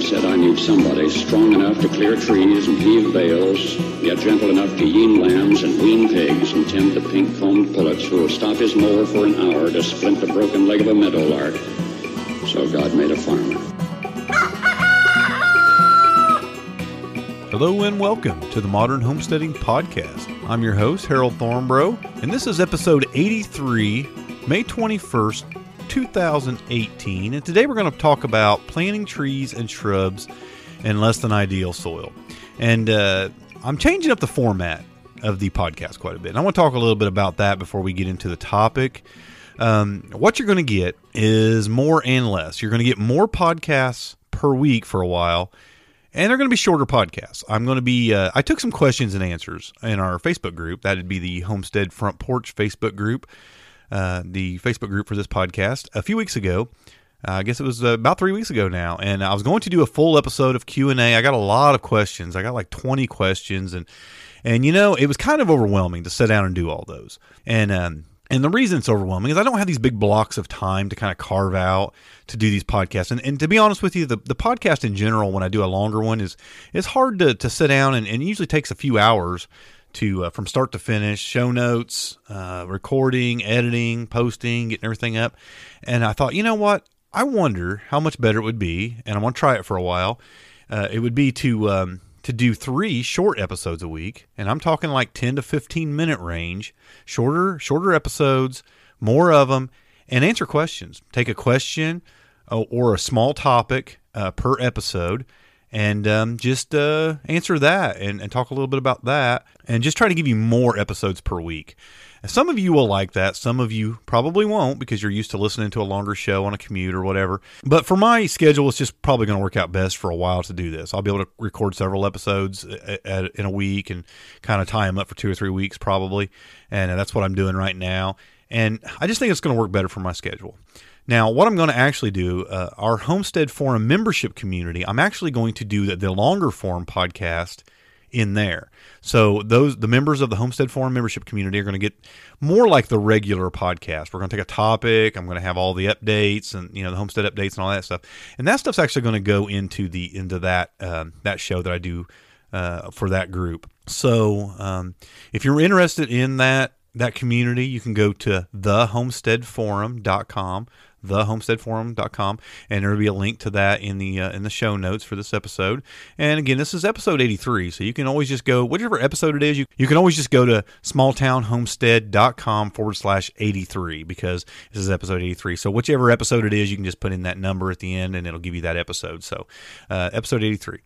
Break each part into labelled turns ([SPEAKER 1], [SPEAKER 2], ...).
[SPEAKER 1] Said, I need somebody strong enough to clear trees and heave bales, yet gentle enough to yean lambs and wean pigs and tend the pink-combed pullets who will stop his mower for an hour to splint the broken leg of a meadow lark. So God made a farmer.
[SPEAKER 2] Hello and welcome to the Modern Homesteading Podcast. I'm your host, Harold Thornbro, and this is episode 83, May 21st, 2018. And today we're going to talk about planting trees and shrubs in less than ideal soil. And uh, I'm changing up the format of the podcast quite a bit. And I want to talk a little bit about that before we get into the topic. Um, what you're going to get is more and less. You're going to get more podcasts per week for a while and they're going to be shorter podcasts. I'm going to be. Uh, I took some questions and answers in our Facebook group. That'd be the Homestead Front Porch Facebook group, uh, the Facebook group for this podcast. A few weeks ago, uh, I guess it was uh, about three weeks ago now, and I was going to do a full episode of Q and A. I got a lot of questions. I got like 20 questions, and and you know it was kind of overwhelming to sit down and do all those. And um, and the reason it's overwhelming is I don't have these big blocks of time to kind of carve out to do these podcasts. And, and to be honest with you, the, the podcast in general, when I do a longer one, is it's hard to, to sit down and, and usually takes a few hours to uh, from start to finish, show notes, uh, recording, editing, posting, getting everything up. And I thought, you know what? I wonder how much better it would be, and I'm going to try it for a while. Uh, it would be to um, to do three short episodes a week, and I'm talking like 10 to 15 minute range, shorter shorter episodes, more of them, and answer questions. Take a question uh, or a small topic uh, per episode, and um, just uh, answer that and, and talk a little bit about that, and just try to give you more episodes per week. Some of you will like that. Some of you probably won't because you're used to listening to a longer show on a commute or whatever. But for my schedule, it's just probably going to work out best for a while to do this. I'll be able to record several episodes at, at, in a week and kind of tie them up for two or three weeks probably. And that's what I'm doing right now. And I just think it's going to work better for my schedule. Now, what I'm going to actually do, uh, our Homestead Forum membership community, I'm actually going to do the, the longer form podcast in there. So those the members of the Homestead Forum membership community are going to get more like the regular podcast. We're going to take a topic. I'm going to have all the updates and you know the homestead updates and all that stuff. And that stuff's actually going to go into the into that um, that show that I do uh, for that group. So um, if you're interested in that that community, you can go to thehomesteadforum.com thehomesteadforum.com and there'll be a link to that in the uh, in the show notes for this episode. And again this is episode 83 so you can always just go whichever episode it is you, you can always just go to smalltownhomestead.com forward slash 83 because this is episode 83 so whichever episode it is you can just put in that number at the end and it'll give you that episode. So uh, episode 83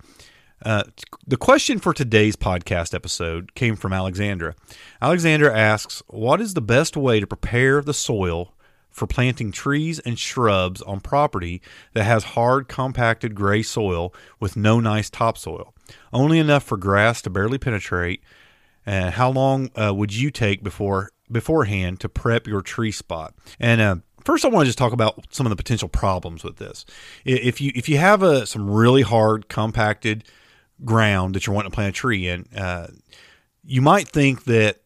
[SPEAKER 2] uh, the question for today's podcast episode came from Alexandra. Alexandra asks, What is the best way to prepare the soil for planting trees and shrubs on property that has hard, compacted gray soil with no nice topsoil, only enough for grass to barely penetrate. And how long uh, would you take before beforehand to prep your tree spot? And uh, first, I want to just talk about some of the potential problems with this. If you if you have a some really hard, compacted ground that you're wanting to plant a tree in, uh, you might think that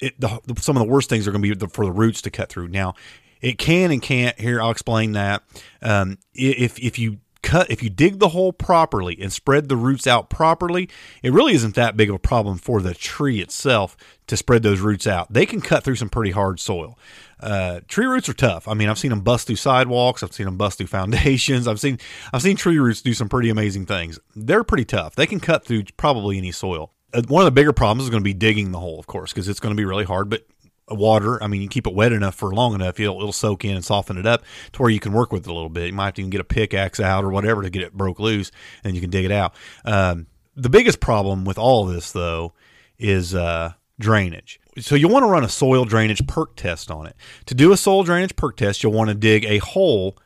[SPEAKER 2] it, the, some of the worst things are going to be the, for the roots to cut through. Now, it can and can't. Here, I'll explain that. Um, if if you cut if you dig the hole properly and spread the roots out properly, it really isn't that big of a problem for the tree itself to spread those roots out. They can cut through some pretty hard soil. Uh, tree roots are tough. I mean, I've seen them bust through sidewalks. I've seen them bust through foundations. I've seen I've seen tree roots do some pretty amazing things. They're pretty tough. They can cut through probably any soil. Uh, one of the bigger problems is going to be digging the hole, of course, because it's going to be really hard. But water. I mean, you keep it wet enough for long enough, it'll, it'll soak in and soften it up to where you can work with it a little bit. You might have to even get a pickaxe out or whatever to get it broke loose, and you can dig it out. Um, the biggest problem with all this, though, is uh, drainage. So you'll want to run a soil drainage perk test on it. To do a soil drainage perk test, you'll want to dig a hole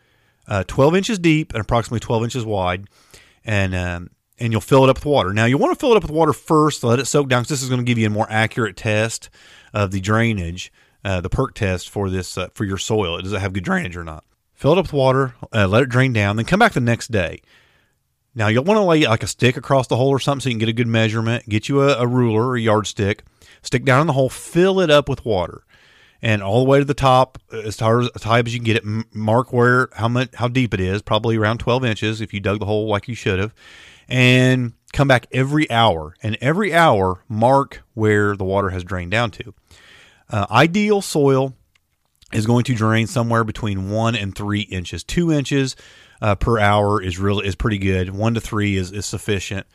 [SPEAKER 2] uh, 12 inches deep and approximately 12 inches wide, and um, and you'll fill it up with water. Now you want to fill it up with water first, let it soak down, because this is going to give you a more accurate test of the drainage uh, the perk test for this uh, for your soil. Does it have good drainage or not? Fill it up with water, uh, let it drain down, then come back the next day. Now you'll want to lay like a stick across the hole or something so you can get a good measurement. Get you a, a ruler or a yardstick, stick down in the hole, fill it up with water, and all the way to the top as high as, high as you can get it. Mark where how much how deep it is, probably around 12 inches if you dug the hole like you should have, and come back every hour. And every hour mark where the water has drained down to. Uh, ideal soil is going to drain somewhere between one and three inches. Two inches uh, per hour is really is pretty good. One to three is is sufficient.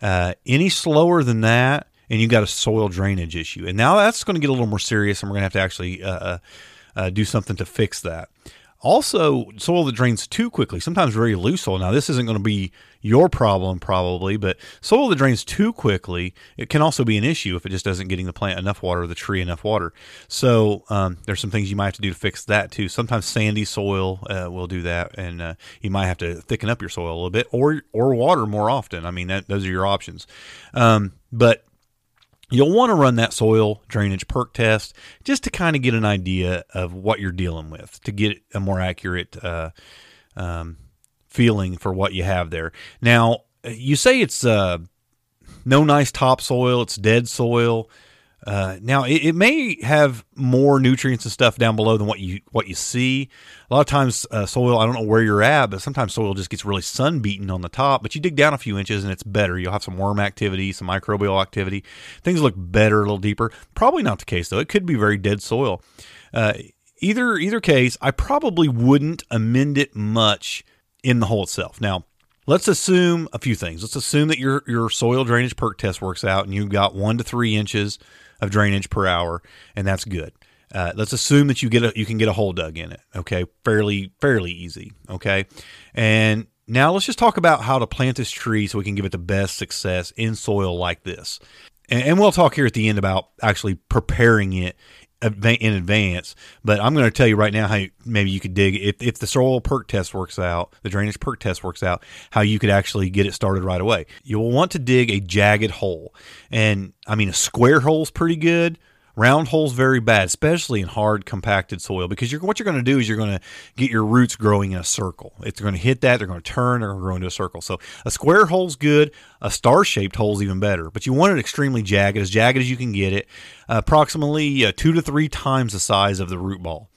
[SPEAKER 2] Uh, any slower than that, and you've got a soil drainage issue. And now that's going to get a little more serious, and we're going to have to actually uh, uh, uh, do something to fix that. Also, soil that drains too quickly, sometimes very loose soil. Now, this isn't going to be your problem probably, but soil that drains too quickly, it can also be an issue if it just doesn't getting the plant enough water the tree enough water. So um, there's some things you might have to do to fix that too. Sometimes sandy soil uh, will do that, and uh, you might have to thicken up your soil a little bit or or water more often. I mean, that, those are your options. Um, but You'll want to run that soil drainage perk test just to kind of get an idea of what you're dealing with, to get a more accurate uh, um, feeling for what you have there. Now, you say it's uh, no nice topsoil, it's dead soil. Uh, now it, it, may have more nutrients and stuff down below than what you what you see. A lot of times, uh, soil I don't know where you're at, but sometimes soil just gets really sun beaten on the top. But you dig down a few inches and it's better. You'll have some worm activity, some microbial activity. Things look better, a little deeper. Probably not the case though. It could be very dead soil. Uh, either either case, I probably wouldn't amend it much in the hole itself. Now let's assume a few things. Let's assume that your your soil drainage perk test works out and you've got one to three inches of drainage per hour, and that's good. Uh, let's assume that you get a you can get a hole dug in it. Okay, fairly fairly easy. Okay, and now let's just talk about how to plant this tree so we can give it the best success in soil like this. And, and we'll talk here at the end about actually preparing it in advance. But I'm going to tell you right now how maybe you could dig if if the soil perk test works out, the drainage perk test works out, how you could actually get it started right away. You'll want to dig a jagged hole, and I mean a square hole is pretty good. Round holes very bad, especially in hard compacted soil, because you're, what you're going to do is you're going to get your roots growing in a circle. It's going to hit that, they're going to turn, they're going to grow into a circle. So a square hole's good, a star shaped hole's even better, but you want it extremely jagged, as jagged as you can get it, approximately uh, two to three times the size of the root ball.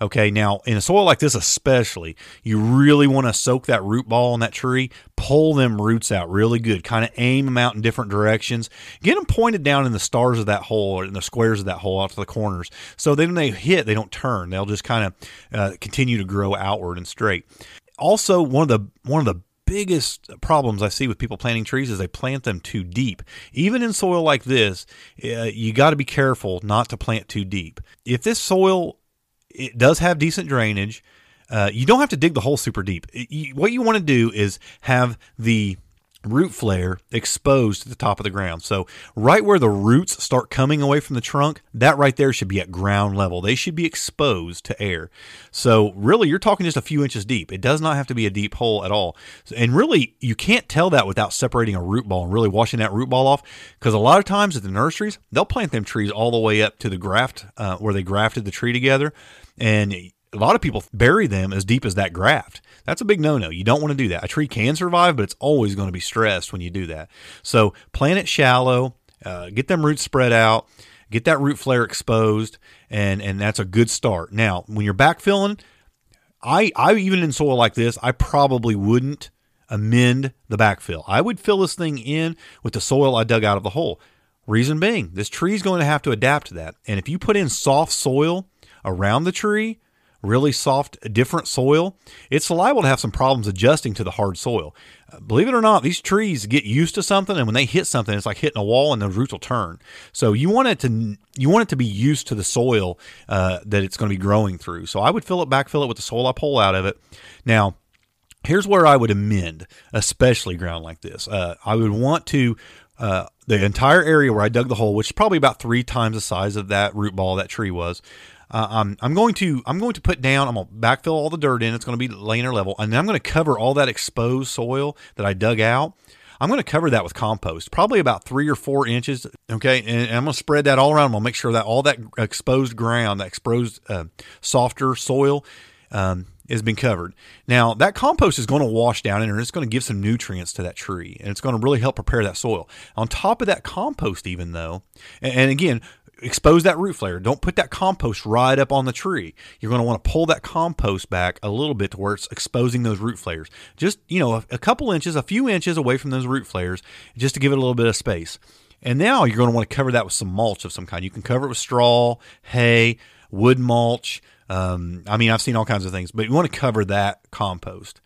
[SPEAKER 2] Okay, now in a soil like this, especially, you really want to soak that root ball on that tree, pull them roots out really good, kind of aim them out in different directions, get them pointed down in the stars of that hole or in the squares of that hole out to the corners. So then when they hit, they don't turn; they'll just kind of uh, continue to grow outward and straight. Also, one of the one of the biggest problems I see with people planting trees is they plant them too deep. Even in soil like this, uh, you got to be careful not to plant too deep. If this soil it does have decent drainage. Uh, you don't have to dig the hole super deep. It, you, what you want to do is have the root flare exposed to the top of the ground. So, right where the roots start coming away from the trunk, that right there should be at ground level. They should be exposed to air. So, really, you're talking just a few inches deep. It does not have to be a deep hole at all. And really, you can't tell that without separating a root ball and really washing that root ball off. Because a lot of times at the nurseries, they'll plant them trees all the way up to the graft uh, where they grafted the tree together. And a lot of people bury them as deep as that graft. That's a big no no. You don't want to do that. A tree can survive, but it's always going to be stressed when you do that. So plant it shallow, uh, get them roots spread out, get that root flare exposed, and and that's a good start. Now, when you're backfilling, I I even in soil like this, I probably wouldn't amend the backfill. I would fill this thing in with the soil I dug out of the hole. Reason being, this tree is going to have to adapt to that. And if you put in soft soil around the tree, really soft, different soil, it's liable to have some problems adjusting to the hard soil. Uh, believe it or not, these trees get used to something, and when they hit something, it's like hitting a wall, and the roots will turn. So you want it to you want it to be used to the soil uh, that it's going to be growing through. So I would fill it back, fill it with the soil I pull out of it. Now. Here's where I would amend, especially ground like this. Uh, I would want to uh, the entire area where I dug the hole, which is probably about three times the size of that root ball that tree was. Uh, I'm, I'm going to I'm going to put down. I'm going to backfill all the dirt in. It's going to be laying level, and then I'm going to cover all that exposed soil that I dug out. I'm going to cover that with compost, probably about three or four inches. Okay, and, I'm going to spread that all around. I'm going to make sure that all that exposed ground, that exposed uh, softer soil, um, has been covered. Now that compost is going to wash down in and it's going to give some nutrients to that tree, and it's going to really help prepare that soil. On top of that compost, even though, and, and again, expose that root flare. Don't put that compost right up on the tree. You're going to want to pull that compost back a little bit to where it's exposing those root flares. Just, you know, a, a couple inches, a few inches away from those root flares, just to give it a little bit of space. And now you're going to want to cover that with some mulch of some kind. You can cover it with straw, hay, wood mulch. Um, I mean, I've seen all kinds of things, but you want to cover that compost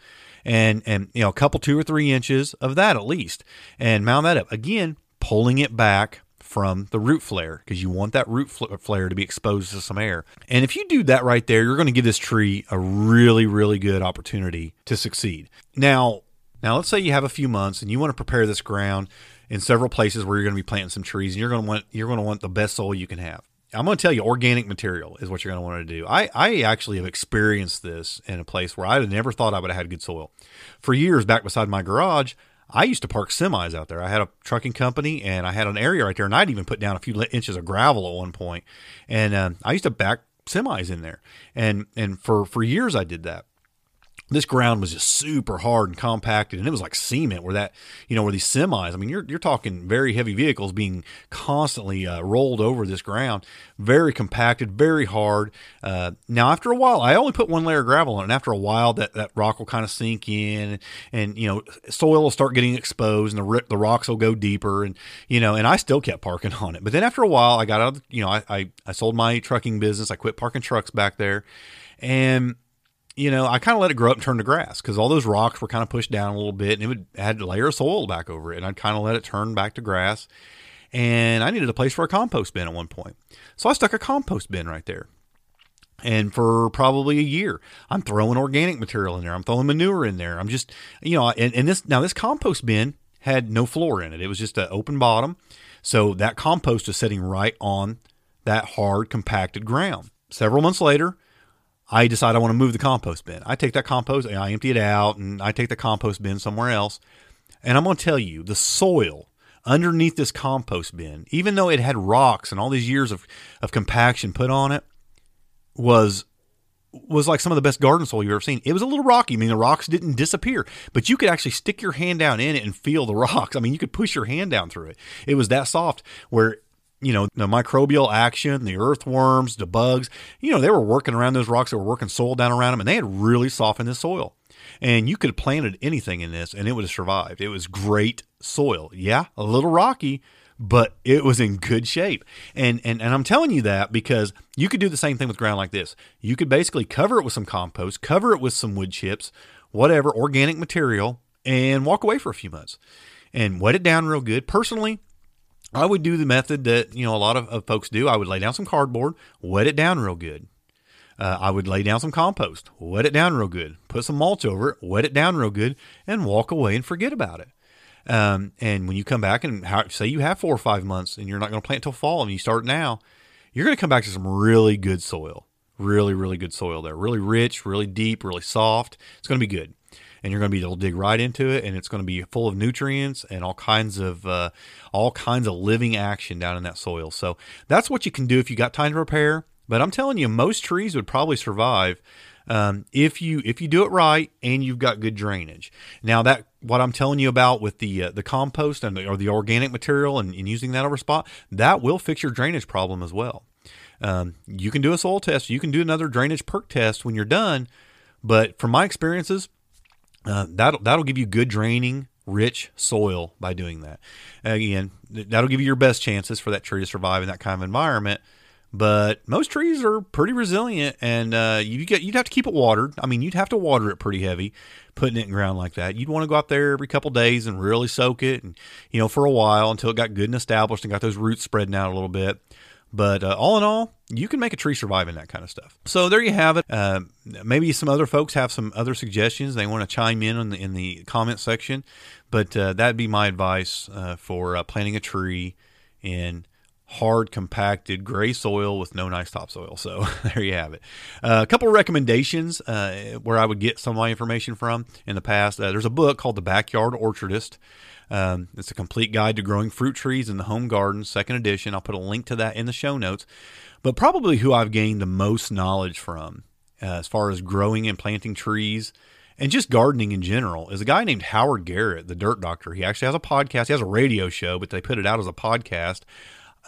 [SPEAKER 2] and and you know a couple two or three inches of that at least, and mount that up again, pulling it back from the root flare because you want that root flare to be exposed to some air. And if you do that right there, you're going to give this tree a really, really good opportunity to succeed. Now, now let's say you have a few months and you want to prepare this ground in several places where you're going to be planting some trees and you're going to want you're going to want the best soil you can have. I'm going to tell you, organic material is what you're going to want to do. I, I actually have experienced this in a place where I never thought I would have had good soil. For years, back beside my garage, I used to park semis out there. I had a trucking company and I had an area right there, and I'd even put down a few inches of gravel at one point. And um, I used to back semis in there, and and for for years I did that this ground was just super hard and compacted and it was like cement where that you know where these semis i mean you're, you're talking very heavy vehicles being constantly uh, rolled over this ground. Very compacted very hard. Uh, now after a while i only put one layer of gravel on it and after a while that, that rock will kind of sink in and, you know soil will start getting exposed and the, the rocks will go deeper and you know and i still kept parking on it. But then after a while i got out of, you know I, I, I sold my trucking business. I quit parking trucks back there and you know, I kind of let it grow up and turn to grass because all those rocks were kind of pushed down a little bit and it would add a layer of soil back over it. And I'd kind of let it turn back to grass. And I needed a place for a compost bin at one point. So I stuck a compost bin right there. And for probably a year, I'm throwing organic material in there. I'm throwing manure in there. I'm just, you know, and, and this now this compost bin had no floor in it. It was just an open bottom. So that compost was sitting right on that hard compacted ground. Several months later, I decide I want to move the compost bin. I take that compost, and I empty it out, and I take the compost bin somewhere else. And I'm going to tell you, the soil underneath this compost bin, even though it had rocks and all these years of, of compaction put on it, was was like some of the best garden soil you've ever seen. It was a little rocky. I mean, the rocks didn't disappear, but you could actually stick your hand down in it and feel the rocks. I mean, you could push your hand down through it. It was that soft where you know, the microbial action, the earthworms, the bugs, you know, they were working around those rocks. They were working soil down around them and they had really softened the soil. And you could have planted anything in this and it would have survived. It was great soil. Yeah, a little rocky, but it was in good shape. And, and, and I'm telling you that because you could do the same thing with ground like this. You could basically cover it with some compost, cover it with some wood chips, whatever, organic material, and walk away for a few months and wet it down real good. Personally, I would do the method that you know a lot of, of folks do. I would lay down some cardboard, wet it down real good. Uh, I would lay down some compost, wet it down real good, put some mulch over it, wet it down real good, and walk away and forget about it. Um, and when you come back and how, say you have four or five months and you're not going to plant till fall and you start now, you're going to come back to some really good soil, really, really good soil there, really rich, really deep, really soft. It's going to be good and you're going to be able to dig right into it and it's going to be full of nutrients and all kinds of uh, all kinds of living action down in that soil. So that's what you can do if you got time to repair but i'm telling you most trees would probably survive um, if you if you do it right and you've got good drainage. Now that what i'm telling you about with the uh, the compost and the, or the organic material and, and using that over spot that will fix your drainage problem as well. Um, you can do a soil test. You can do another drainage perk test when you're done. But from my experiences uh, that'll that'll give you good draining, rich soil by doing that. Again, that'll give you your best chances for that tree to survive in that kind of environment. But most trees are pretty resilient, and uh, you get you'd have to keep it watered. I mean, you'd have to water it pretty heavy, putting it in ground like that. You'd want to go out there every couple days and really soak it, and you know, for a while until it got good and established and got those roots spreading out a little bit. But uh, all in all, you can make a tree survive in that kind of stuff. So there you have it. Uh, maybe some other folks have some other suggestions. They want to chime in in the, in the comment section. But uh, that'd be my advice uh, for uh, planting a tree in hard, compacted gray soil with no nice topsoil. So there you have it. Uh, a couple of recommendations uh, where I would get some of my information from in the past. Uh, there's a book called The Backyard Orchardist. Um, it's a complete guide to growing fruit trees in the home garden, second edition. I'll put a link to that in the show notes. But probably who I've gained the most knowledge from uh, as far as growing and planting trees and just gardening in general is a guy named Howard Garrett, the Dirt Doctor. He actually has a podcast. He has a radio show, but they put it out as a podcast.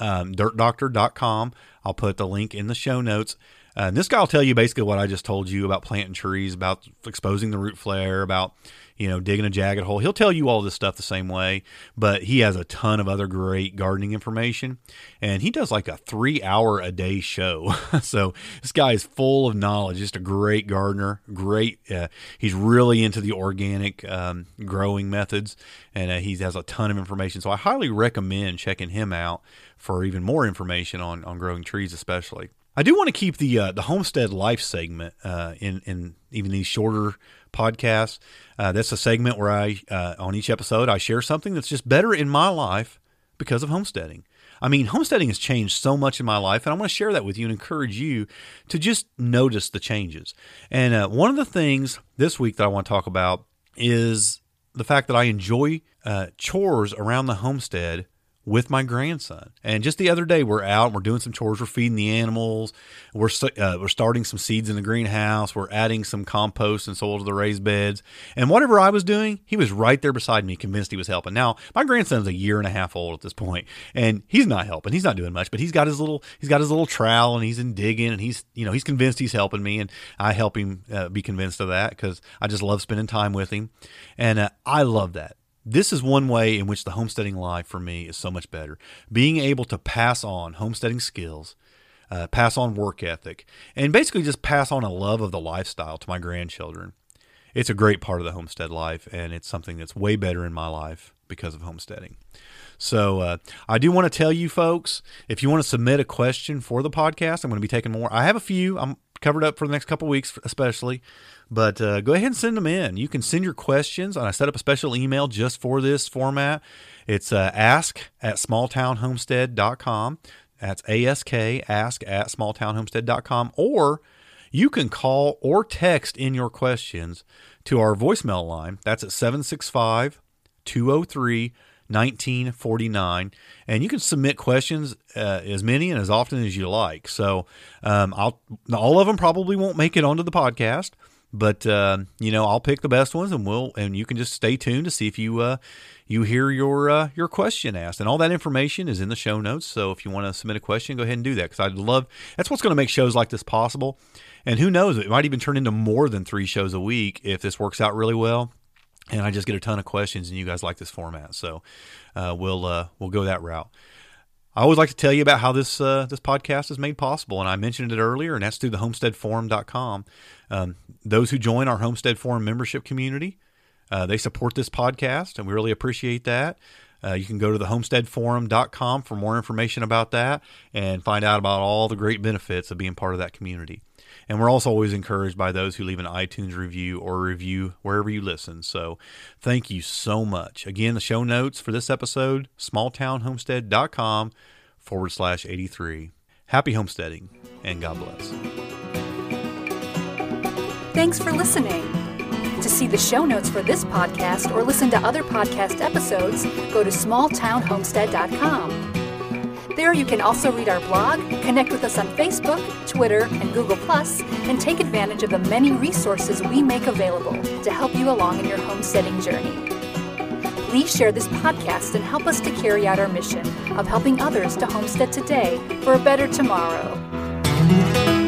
[SPEAKER 2] Um, dirtdoctor.com. I'll put the link in the show notes. Uh, and this guy will tell you basically what I just told you about planting trees, about exposing the root flare, about you know digging a jagged hole. He'll tell you all this stuff the same way, but he has a ton of other great gardening information, and he does like a three hour a day show. so this guy is full of knowledge. Just a great gardener. Great. Uh, he's really into the organic um, growing methods, and uh, he has a ton of information. So I highly recommend checking him out for even more information on on growing trees, especially. I do want to keep the uh, the homestead life segment uh, in in even these shorter podcasts. Uh, that's a segment where I uh, on each episode I share something that's just better in my life because of homesteading. I mean, homesteading has changed so much in my life, and I want to share that with you and encourage you to just notice the changes. And uh, one of the things this week that I want to talk about is the fact that I enjoy uh, chores around the homestead with my grandson. And just the other day, we're out, we're doing some chores, we're feeding the animals, we're uh, we're starting some seeds in the greenhouse, we're adding some compost and soil to the raised beds, and whatever I was doing, he was right there beside me, convinced he was helping. Now, my grandson's a year and a half old at this point, and he's not helping, he's not doing much, but he's got his little he's got his little trowel and he's in digging, and he's you know he's convinced he's helping me, and I help him uh, be convinced of that because I just love spending time with him, and uh, I love that this is one way in which the homesteading life for me is so much better. Being able to pass on homesteading skills, uh, pass on work ethic, and basically just pass on a love of the lifestyle to my grandchildren. It's a great part of the homestead life, and it's something that's way better in my life because of homesteading. So uh, I do want to tell you folks, if you want to submit a question for the podcast, I'm going to be taking more. I have a few. I'm covered up for the next couple weeks, especially. But uh, go ahead and send them in. You can send your questions, and I set up a special email just for this format. It's uh, ask at smalltownhomestead.com. That's ASK, ask at smalltownhomestead.com. Or you can call or text in your questions to our voicemail line. That's at 765 203 1949 and you can submit questions uh, as many and as often as you like so um, I'll, all of them probably won't make it onto the podcast but uh, you know, I'll pick the best ones, and we'll and you can just stay tuned to see if you uh, you hear your uh, your question asked. And all that information is in the show notes. So if you want to submit a question, go ahead and do that because I'd love. That's what's going to make shows like this possible. And who knows, it might even turn into more than three shows a week if this works out really well. And I just get a ton of questions, and you guys like this format, so uh, we'll uh, we'll go that route. I always like to tell you about how this uh, this podcast is made possible, and I mentioned it earlier, and that's through the homesteadforum.com. Um, those who join our Homestead Forum membership community, uh, they support this podcast, and we really appreciate that. Uh, you can go to the homesteadforum.com for more information about that and find out about all the great benefits of being part of that community. And we're also always encouraged by those who leave an iTunes review or review wherever you listen. So thank you so much. Again, the show notes for this episode, smalltownhomestead.com forward slash 83. Happy homesteading and God bless.
[SPEAKER 3] Thanks for listening. To see the show notes for this podcast or listen to other podcast episodes, go to smalltownhomestead.com. There you can also read our blog, connect with us on Facebook, Twitter, and Google, and take advantage of the many resources we make available to help you along in your homesteading journey. Please share this podcast and help us to carry out our mission of helping others to homestead today for a better tomorrow.